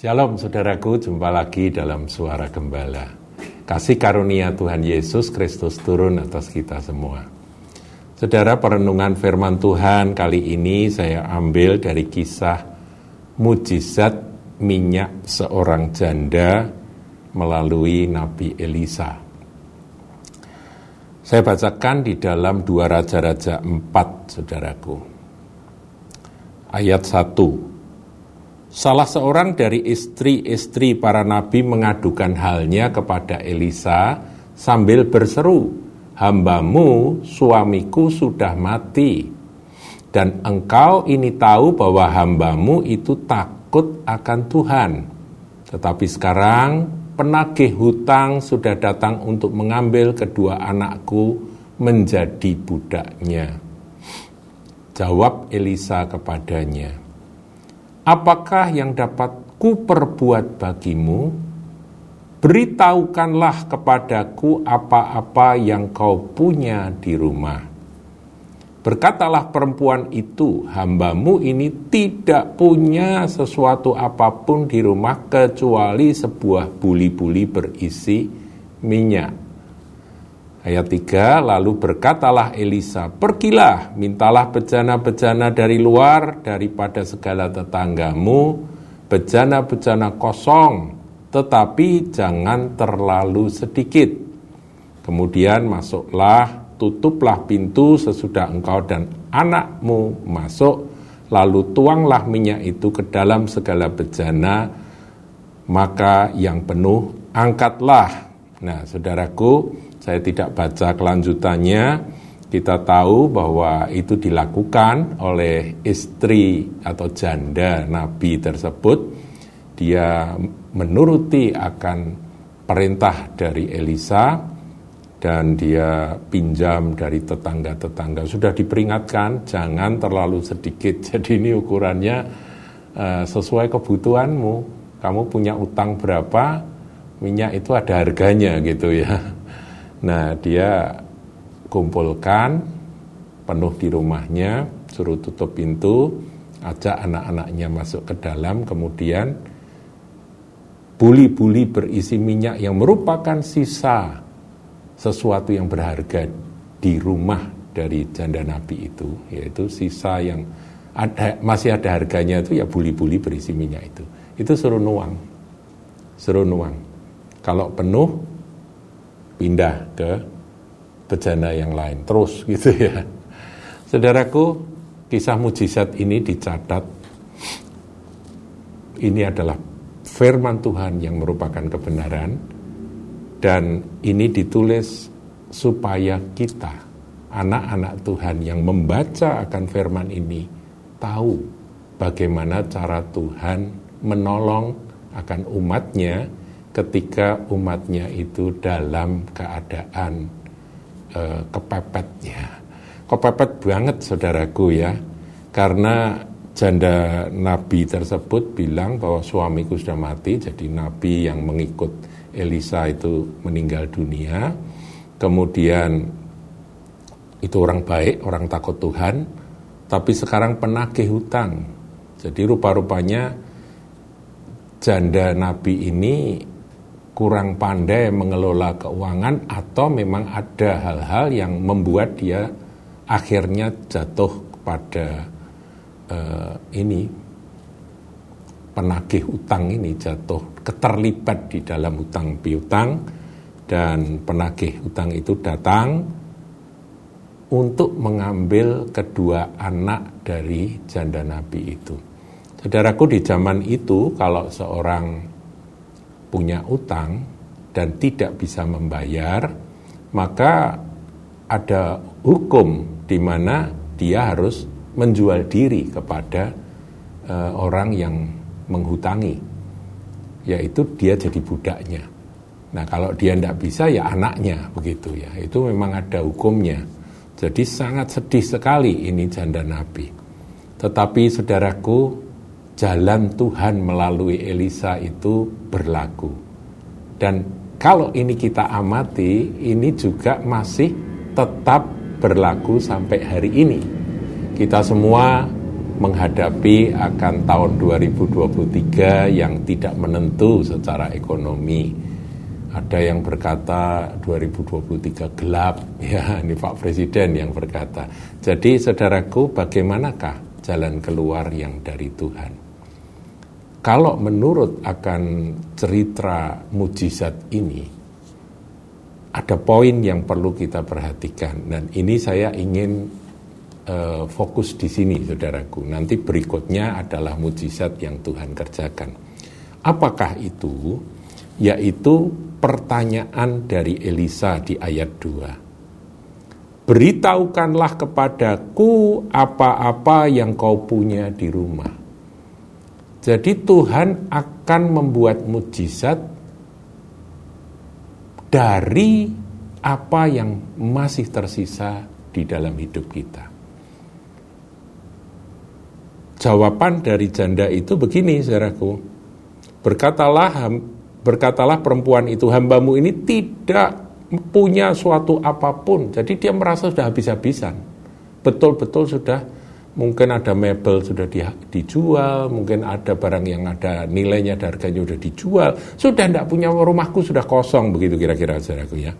Shalom saudaraku, jumpa lagi dalam Suara Gembala. Kasih karunia Tuhan Yesus Kristus turun atas kita semua. Saudara, perenungan firman Tuhan kali ini saya ambil dari kisah mujizat minyak seorang janda melalui Nabi Elisa. Saya bacakan di dalam dua Raja-Raja 4, saudaraku. Ayat 1. Salah seorang dari istri-istri para nabi mengadukan halnya kepada Elisa sambil berseru, "Hambamu, suamiku sudah mati, dan engkau ini tahu bahwa hambamu itu takut akan Tuhan. Tetapi sekarang penagih hutang sudah datang untuk mengambil kedua anakku menjadi budaknya." Jawab Elisa kepadanya, apakah yang dapat kuperbuat bagimu? Beritahukanlah kepadaku apa-apa yang kau punya di rumah. Berkatalah perempuan itu, hambamu ini tidak punya sesuatu apa pun di rumah kecuali sebuah buli-buli berisi minyak. Ayat 3, lalu berkatalah Elisa, pergilah, mintalah bejana-bejana dari luar daripada segala tetanggamu, bejana-bejana kosong, tetapi jangan terlalu sedikit. Kemudian masuklah, tutuplah pintu sesudah engkau dan anakmu masuk, lalu tuanglah minyak itu ke dalam segala bejana, maka yang penuh angkatlah. Nah, saudaraku, saya tidak baca kelanjutannya. Kita tahu bahwa itu dilakukan oleh istri atau janda Nabi tersebut. Dia menuruti akan perintah dari Elisa dan dia pinjam dari tetangga-tetangga. Sudah diperingatkan, jangan terlalu sedikit. Jadi ini ukurannya uh, sesuai kebutuhanmu. Kamu punya utang berapa, minyak itu ada harganya gitu ya. Nah, dia kumpulkan penuh di rumahnya, suruh tutup pintu, ajak anak-anaknya masuk ke dalam, kemudian buli-buli berisi minyak yang merupakan sisa sesuatu yang berharga di rumah dari janda nabi itu, yaitu sisa yang ada, masih ada harganya itu ya buli-buli berisi minyak itu. Itu suruh nuang, suruh nuang. Kalau penuh pindah ke bejana yang lain terus gitu ya. Saudaraku, kisah mujizat ini dicatat ini adalah firman Tuhan yang merupakan kebenaran dan ini ditulis supaya kita anak-anak Tuhan yang membaca akan firman ini tahu bagaimana cara Tuhan menolong akan umatnya ketika umatnya itu dalam keadaan uh, kepepet. Kepepet banget saudaraku ya. Karena janda nabi tersebut bilang bahwa suamiku sudah mati, jadi nabi yang mengikut Elisa itu meninggal dunia. Kemudian itu orang baik, orang takut Tuhan, tapi sekarang penagih hutang. Jadi rupa-rupanya janda nabi ini kurang pandai mengelola keuangan atau memang ada hal-hal yang membuat dia akhirnya jatuh kepada uh, ini penagih utang ini jatuh keterlibat di dalam hutang piutang dan penagih utang itu datang untuk mengambil kedua anak dari janda nabi itu. Saudaraku di zaman itu kalau seorang punya utang dan tidak bisa membayar, maka ada hukum di mana dia harus menjual diri kepada uh, orang yang menghutangi, yaitu dia jadi budaknya. Nah kalau dia tidak bisa ya anaknya begitu ya, itu memang ada hukumnya. Jadi sangat sedih sekali ini janda Nabi. Tetapi saudaraku, jalan Tuhan melalui Elisa itu berlaku. Dan kalau ini kita amati, ini juga masih tetap berlaku sampai hari ini. Kita semua menghadapi akan tahun 2023 yang tidak menentu secara ekonomi. Ada yang berkata 2023 gelap, ya ini Pak Presiden yang berkata. Jadi saudaraku bagaimanakah jalan keluar yang dari Tuhan? Kalau menurut akan cerita mujizat ini, ada poin yang perlu kita perhatikan dan ini saya ingin uh, fokus di sini saudaraku. Nanti berikutnya adalah mujizat yang Tuhan kerjakan. Apakah itu? Yaitu pertanyaan dari Elisa di ayat 2. Beritahukanlah kepadaku apa-apa yang kau punya di rumah. Jadi Tuhan akan membuat mujizat dari apa yang masih tersisa di dalam hidup kita. Jawaban dari janda itu begini, saudaraku. Berkatalah, berkatalah perempuan itu, hambamu ini tidak punya suatu apa pun. Jadi dia merasa sudah habis-habisan. Betul-betul sudah mungkin ada mebel sudah di, dijual, mungkin ada barang yang ada nilainya, ada harganya sudah dijual, sudah tidak punya rumahku sudah kosong begitu kira-kira saudaraku ya.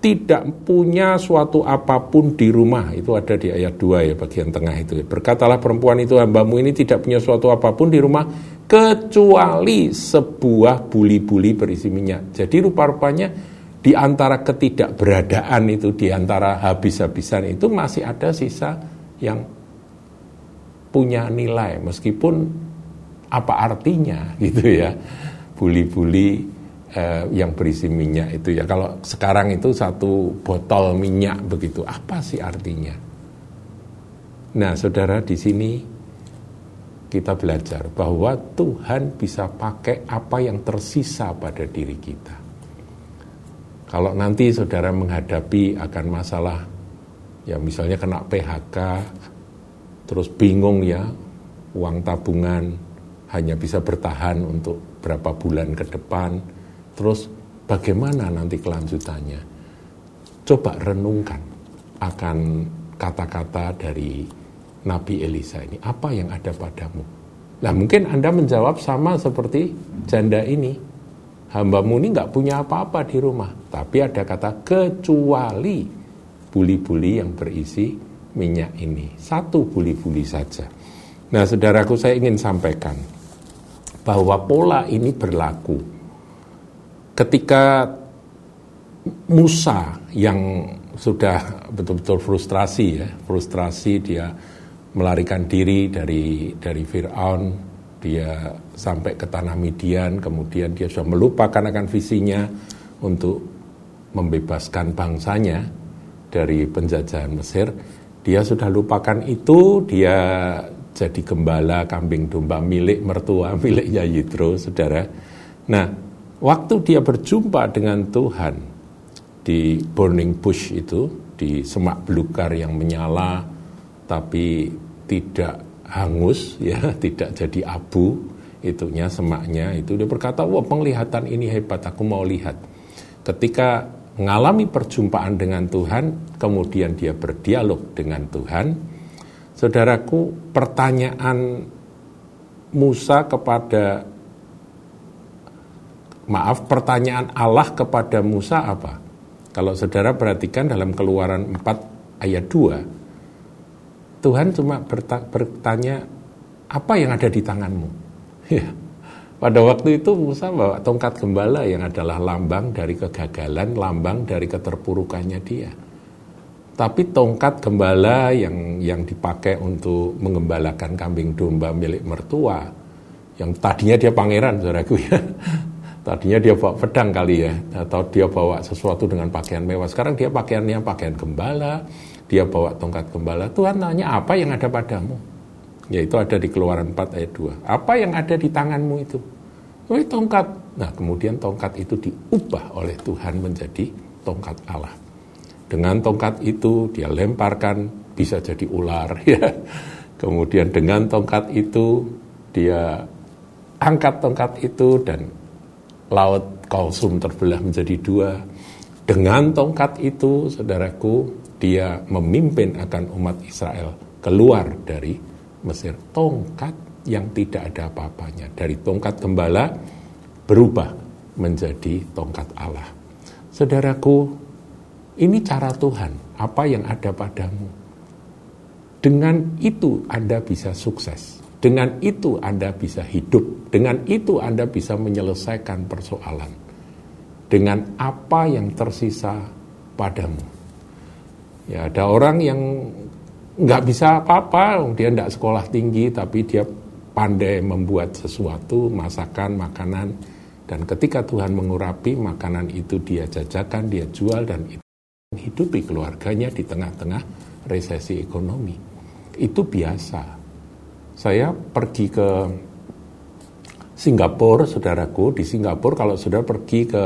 Tidak punya suatu apa pun di rumah, itu ada di ayat 2 ya bagian tengah itu. Berkatalah perempuan itu hambamu ini tidak punya suatu apa pun di rumah kecuali sebuah buli-buli berisi minyak. Jadi rupa-rupanya di antara ketidakberadaan itu, di antara habis-habisan itu masih ada sisa yang punya nilai, meskipun apa artinya gitu ya, buli-buli eh, yang berisi minyak itu ya. Kalau sekarang itu satu botol minyak begitu, apa sih artinya? Nah, saudara di sini kita belajar bahwa Tuhan bisa pakai apa yang tersisa pada diri kita. Kalau nanti saudara menghadapi akan masalah, ya misalnya kena PHK, terus bingung ya, uang tabungan hanya bisa bertahan untuk berapa bulan ke depan, terus bagaimana nanti kelanjutannya? Coba renungkan akan kata-kata dari Nabi Elisa ini, apa yang ada padamu? Nah mungkin Anda menjawab sama seperti janda ini, hambamu ini nggak punya apa-apa di rumah. Tapi ada kata kecuali buli-buli yang berisi minyak ini. Satu buli-buli saja. Nah saudaraku saya ingin sampaikan bahwa pola ini berlaku ketika Musa yang sudah betul-betul frustrasi ya, frustrasi dia melarikan diri dari dari Firaun dia sampai ke tanah Midian, kemudian dia sudah melupakan akan visinya untuk membebaskan bangsanya dari penjajahan Mesir. Dia sudah lupakan itu, dia jadi gembala kambing domba milik mertua, miliknya Yitro, saudara. Nah, waktu dia berjumpa dengan Tuhan di burning bush itu, di semak belukar yang menyala, tapi tidak hangus ya tidak jadi abu itunya semaknya itu dia berkata wah penglihatan ini hebat aku mau lihat ketika mengalami perjumpaan dengan Tuhan kemudian dia berdialog dengan Tuhan saudaraku pertanyaan Musa kepada maaf pertanyaan Allah kepada Musa apa kalau saudara perhatikan dalam keluaran 4 ayat 2 Tuhan cuma bertanya, apa yang ada di tanganmu? Ya. Pada waktu itu Musa bawa tongkat gembala yang adalah lambang dari kegagalan, lambang dari keterpurukannya dia. Tapi tongkat gembala yang yang dipakai untuk mengembalakan kambing domba milik mertua, yang tadinya dia pangeran, saudaraku ya. Tadinya dia bawa pedang kali ya, atau dia bawa sesuatu dengan pakaian mewah. Sekarang dia pakaiannya pakaian gembala, dia bawa tongkat gembala, Tuhan nanya apa yang ada padamu? Yaitu ada di keluaran 4 ayat 2. Apa yang ada di tanganmu itu? Oh, tongkat. Nah, kemudian tongkat itu diubah oleh Tuhan menjadi tongkat Allah. Dengan tongkat itu dia lemparkan bisa jadi ular ya. Kemudian dengan tongkat itu dia angkat tongkat itu dan laut Kalsum terbelah menjadi dua. Dengan tongkat itu, saudaraku, dia memimpin akan umat Israel keluar dari Mesir. Tongkat yang tidak ada apa-apanya. Dari tongkat gembala berubah menjadi tongkat Allah. Saudaraku, ini cara Tuhan, apa yang ada padamu. Dengan itu Anda bisa sukses. Dengan itu Anda bisa hidup. Dengan itu Anda bisa menyelesaikan persoalan. Dengan apa yang tersisa padamu. Ya, ada orang yang nggak bisa apa-apa, dia nggak sekolah tinggi, tapi dia pandai membuat sesuatu, masakan, makanan, dan ketika Tuhan mengurapi makanan itu dia jajakan, dia jual, dan itu hidupi keluarganya di tengah-tengah resesi ekonomi. Itu biasa. Saya pergi ke Singapura, saudaraku, di Singapura kalau sudah pergi ke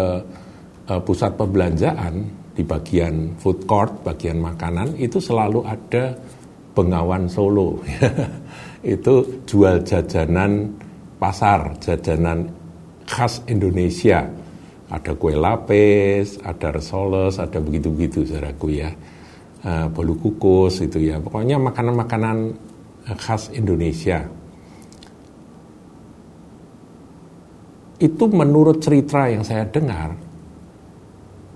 uh, pusat perbelanjaan, di bagian food court, bagian makanan, itu selalu ada Bengawan Solo. itu jual jajanan pasar, jajanan khas Indonesia. Ada kue lapis, ada resoles, ada begitu-begitu saudaraku ya. Uh, bolu kukus itu ya. Pokoknya makanan-makanan eh, khas Indonesia. Itu menurut cerita yang saya dengar,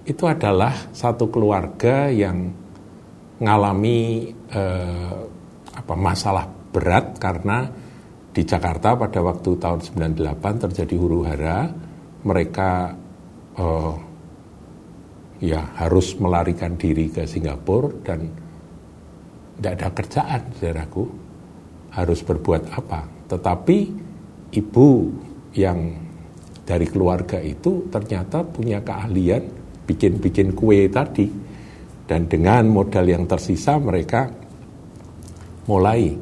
itu adalah satu keluarga yang ngalami eh, apa masalah berat karena di Jakarta pada waktu tahun 98 terjadi huru hara mereka eh, ya harus melarikan diri ke Singapura dan tidak ada kerjaan saudaraku. Harus berbuat apa. Tetapi ibu yang dari keluarga itu ternyata punya keahlian bikin-bikin kue tadi dan dengan modal yang tersisa mereka mulai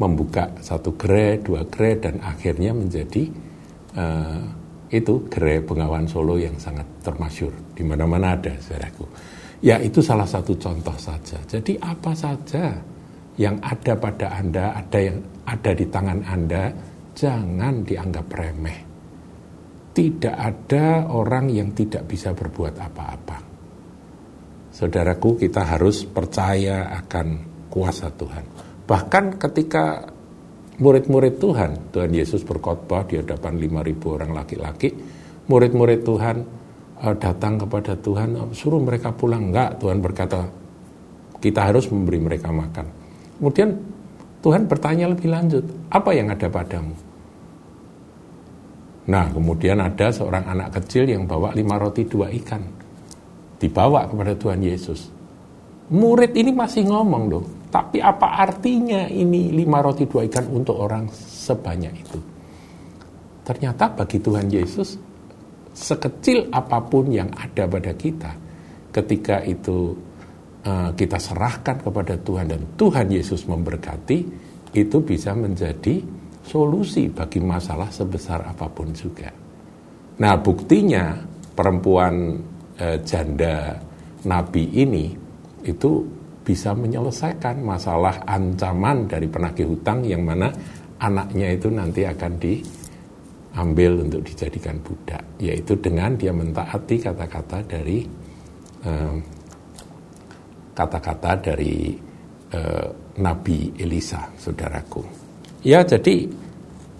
membuka satu gerai, dua gerai, dan akhirnya menjadi uh, itu gerai Bengawan Solo yang sangat termasyur. Di mana-mana ada, saudaraku. Ya itu salah satu contoh saja. Jadi apa saja yang ada pada Anda, ada yang ada di tangan Anda, jangan dianggap remeh. Tidak ada orang yang tidak bisa berbuat apa-apa. Saudaraku, kita harus percaya akan kuasa Tuhan. Bahkan ketika murid-murid Tuhan, Tuhan Yesus berkhotbah di hadapan 5.000 orang laki-laki, murid-murid Tuhan uh, datang kepada Tuhan, uh, suruh mereka pulang. Enggak, Tuhan berkata, kita harus memberi mereka makan. Kemudian Tuhan bertanya lebih lanjut, apa yang ada padamu? Nah, kemudian ada seorang anak kecil yang bawa lima roti dua ikan dibawa kepada Tuhan Yesus. Murid ini masih ngomong loh, tapi apa artinya ini lima roti dua ikan untuk orang sebanyak itu? Ternyata bagi Tuhan Yesus, sekecil apa pun yang ada pada kita, ketika itu uh, kita serahkan kepada Tuhan dan Tuhan Yesus memberkati, itu bisa menjadi solusi bagi masalah sebesar apa pun juga. Nah buktinya perempuan eh, janda nabi ini itu bisa menyelesaikan masalah ancaman dari penagih hutang yang mana anaknya itu nanti akan diambil untuk dijadikan budak. Yaitu dengan dia mentaati kata-kata dari eh, kata-kata dari eh, Nabi Elisa saudaraku. Ya jadi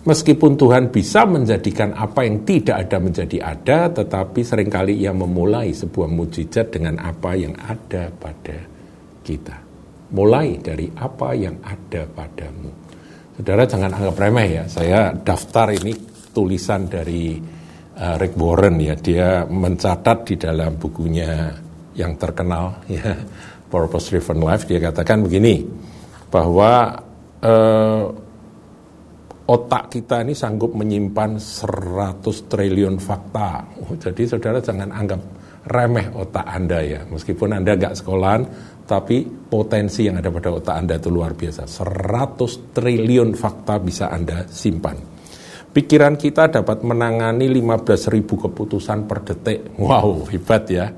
Meskipun Tuhan bisa menjadikan apa yang tidak ada menjadi ada, tetapi sering kali ia memulai sebuah mujizat dengan apa yang ada pada kita. Mulai dari apa yang ada padamu. Saudara jangan anggap remeh ya, saya daftar ini tulisan dari uh, Rick Warren ya, dia mencatat di dalam bukunya yang terkenal ya, Purpose Driven Life, dia katakan begini, bahwa uh, otak kita ini sanggup menyimpan 100 triliun fakta. Oh, jadi saudara jangan anggap remeh otak Anda ya. Meskipun Anda nggak sekolahan, tapi potensi yang ada pada otak Anda itu luar biasa. 100 triliun fakta bisa Anda simpan. Pikiran kita dapat menangani 15.000 keputusan per detik. Wow, hebat ya.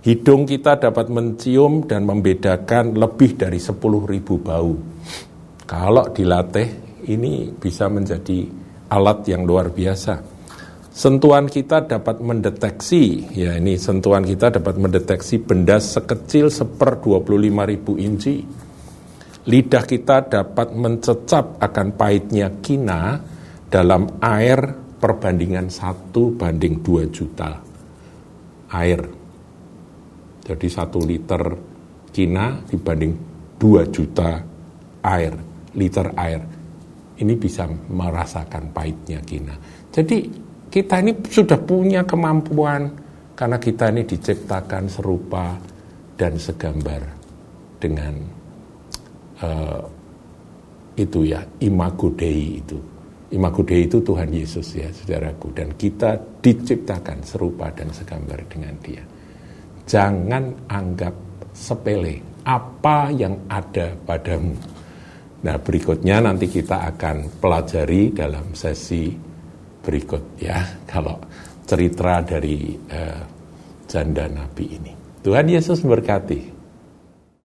Hidung kita dapat mencium dan membedakan lebih dari 10.000 bau. Kalau dilatih, ini bisa menjadi alat yang luar biasa. Sentuhan kita dapat mendeteksi, ya ini sentuhan kita dapat mendeteksi benda sekecil seper 25 ribu inci. Lidah kita dapat mencecap akan pahitnya kina dalam air perbandingan satu banding dua juta air. Jadi satu liter kina dibanding dua juta air, liter air. Ini bisa merasakan pahitnya kina. Jadi kita ini sudah punya kemampuan karena kita ini diciptakan serupa dan segambar dengan uh, itu ya imago Dei itu. Imago Dei itu Tuhan Yesus ya saudaraku dan kita diciptakan serupa dan segambar dengan dia. Jangan anggap sepele apa yang ada padamu. Nah berikutnya nanti kita akan pelajari dalam sesi berikut ya kalau cerita dari uh, janda Nabi ini. Tuhan Yesus berkati.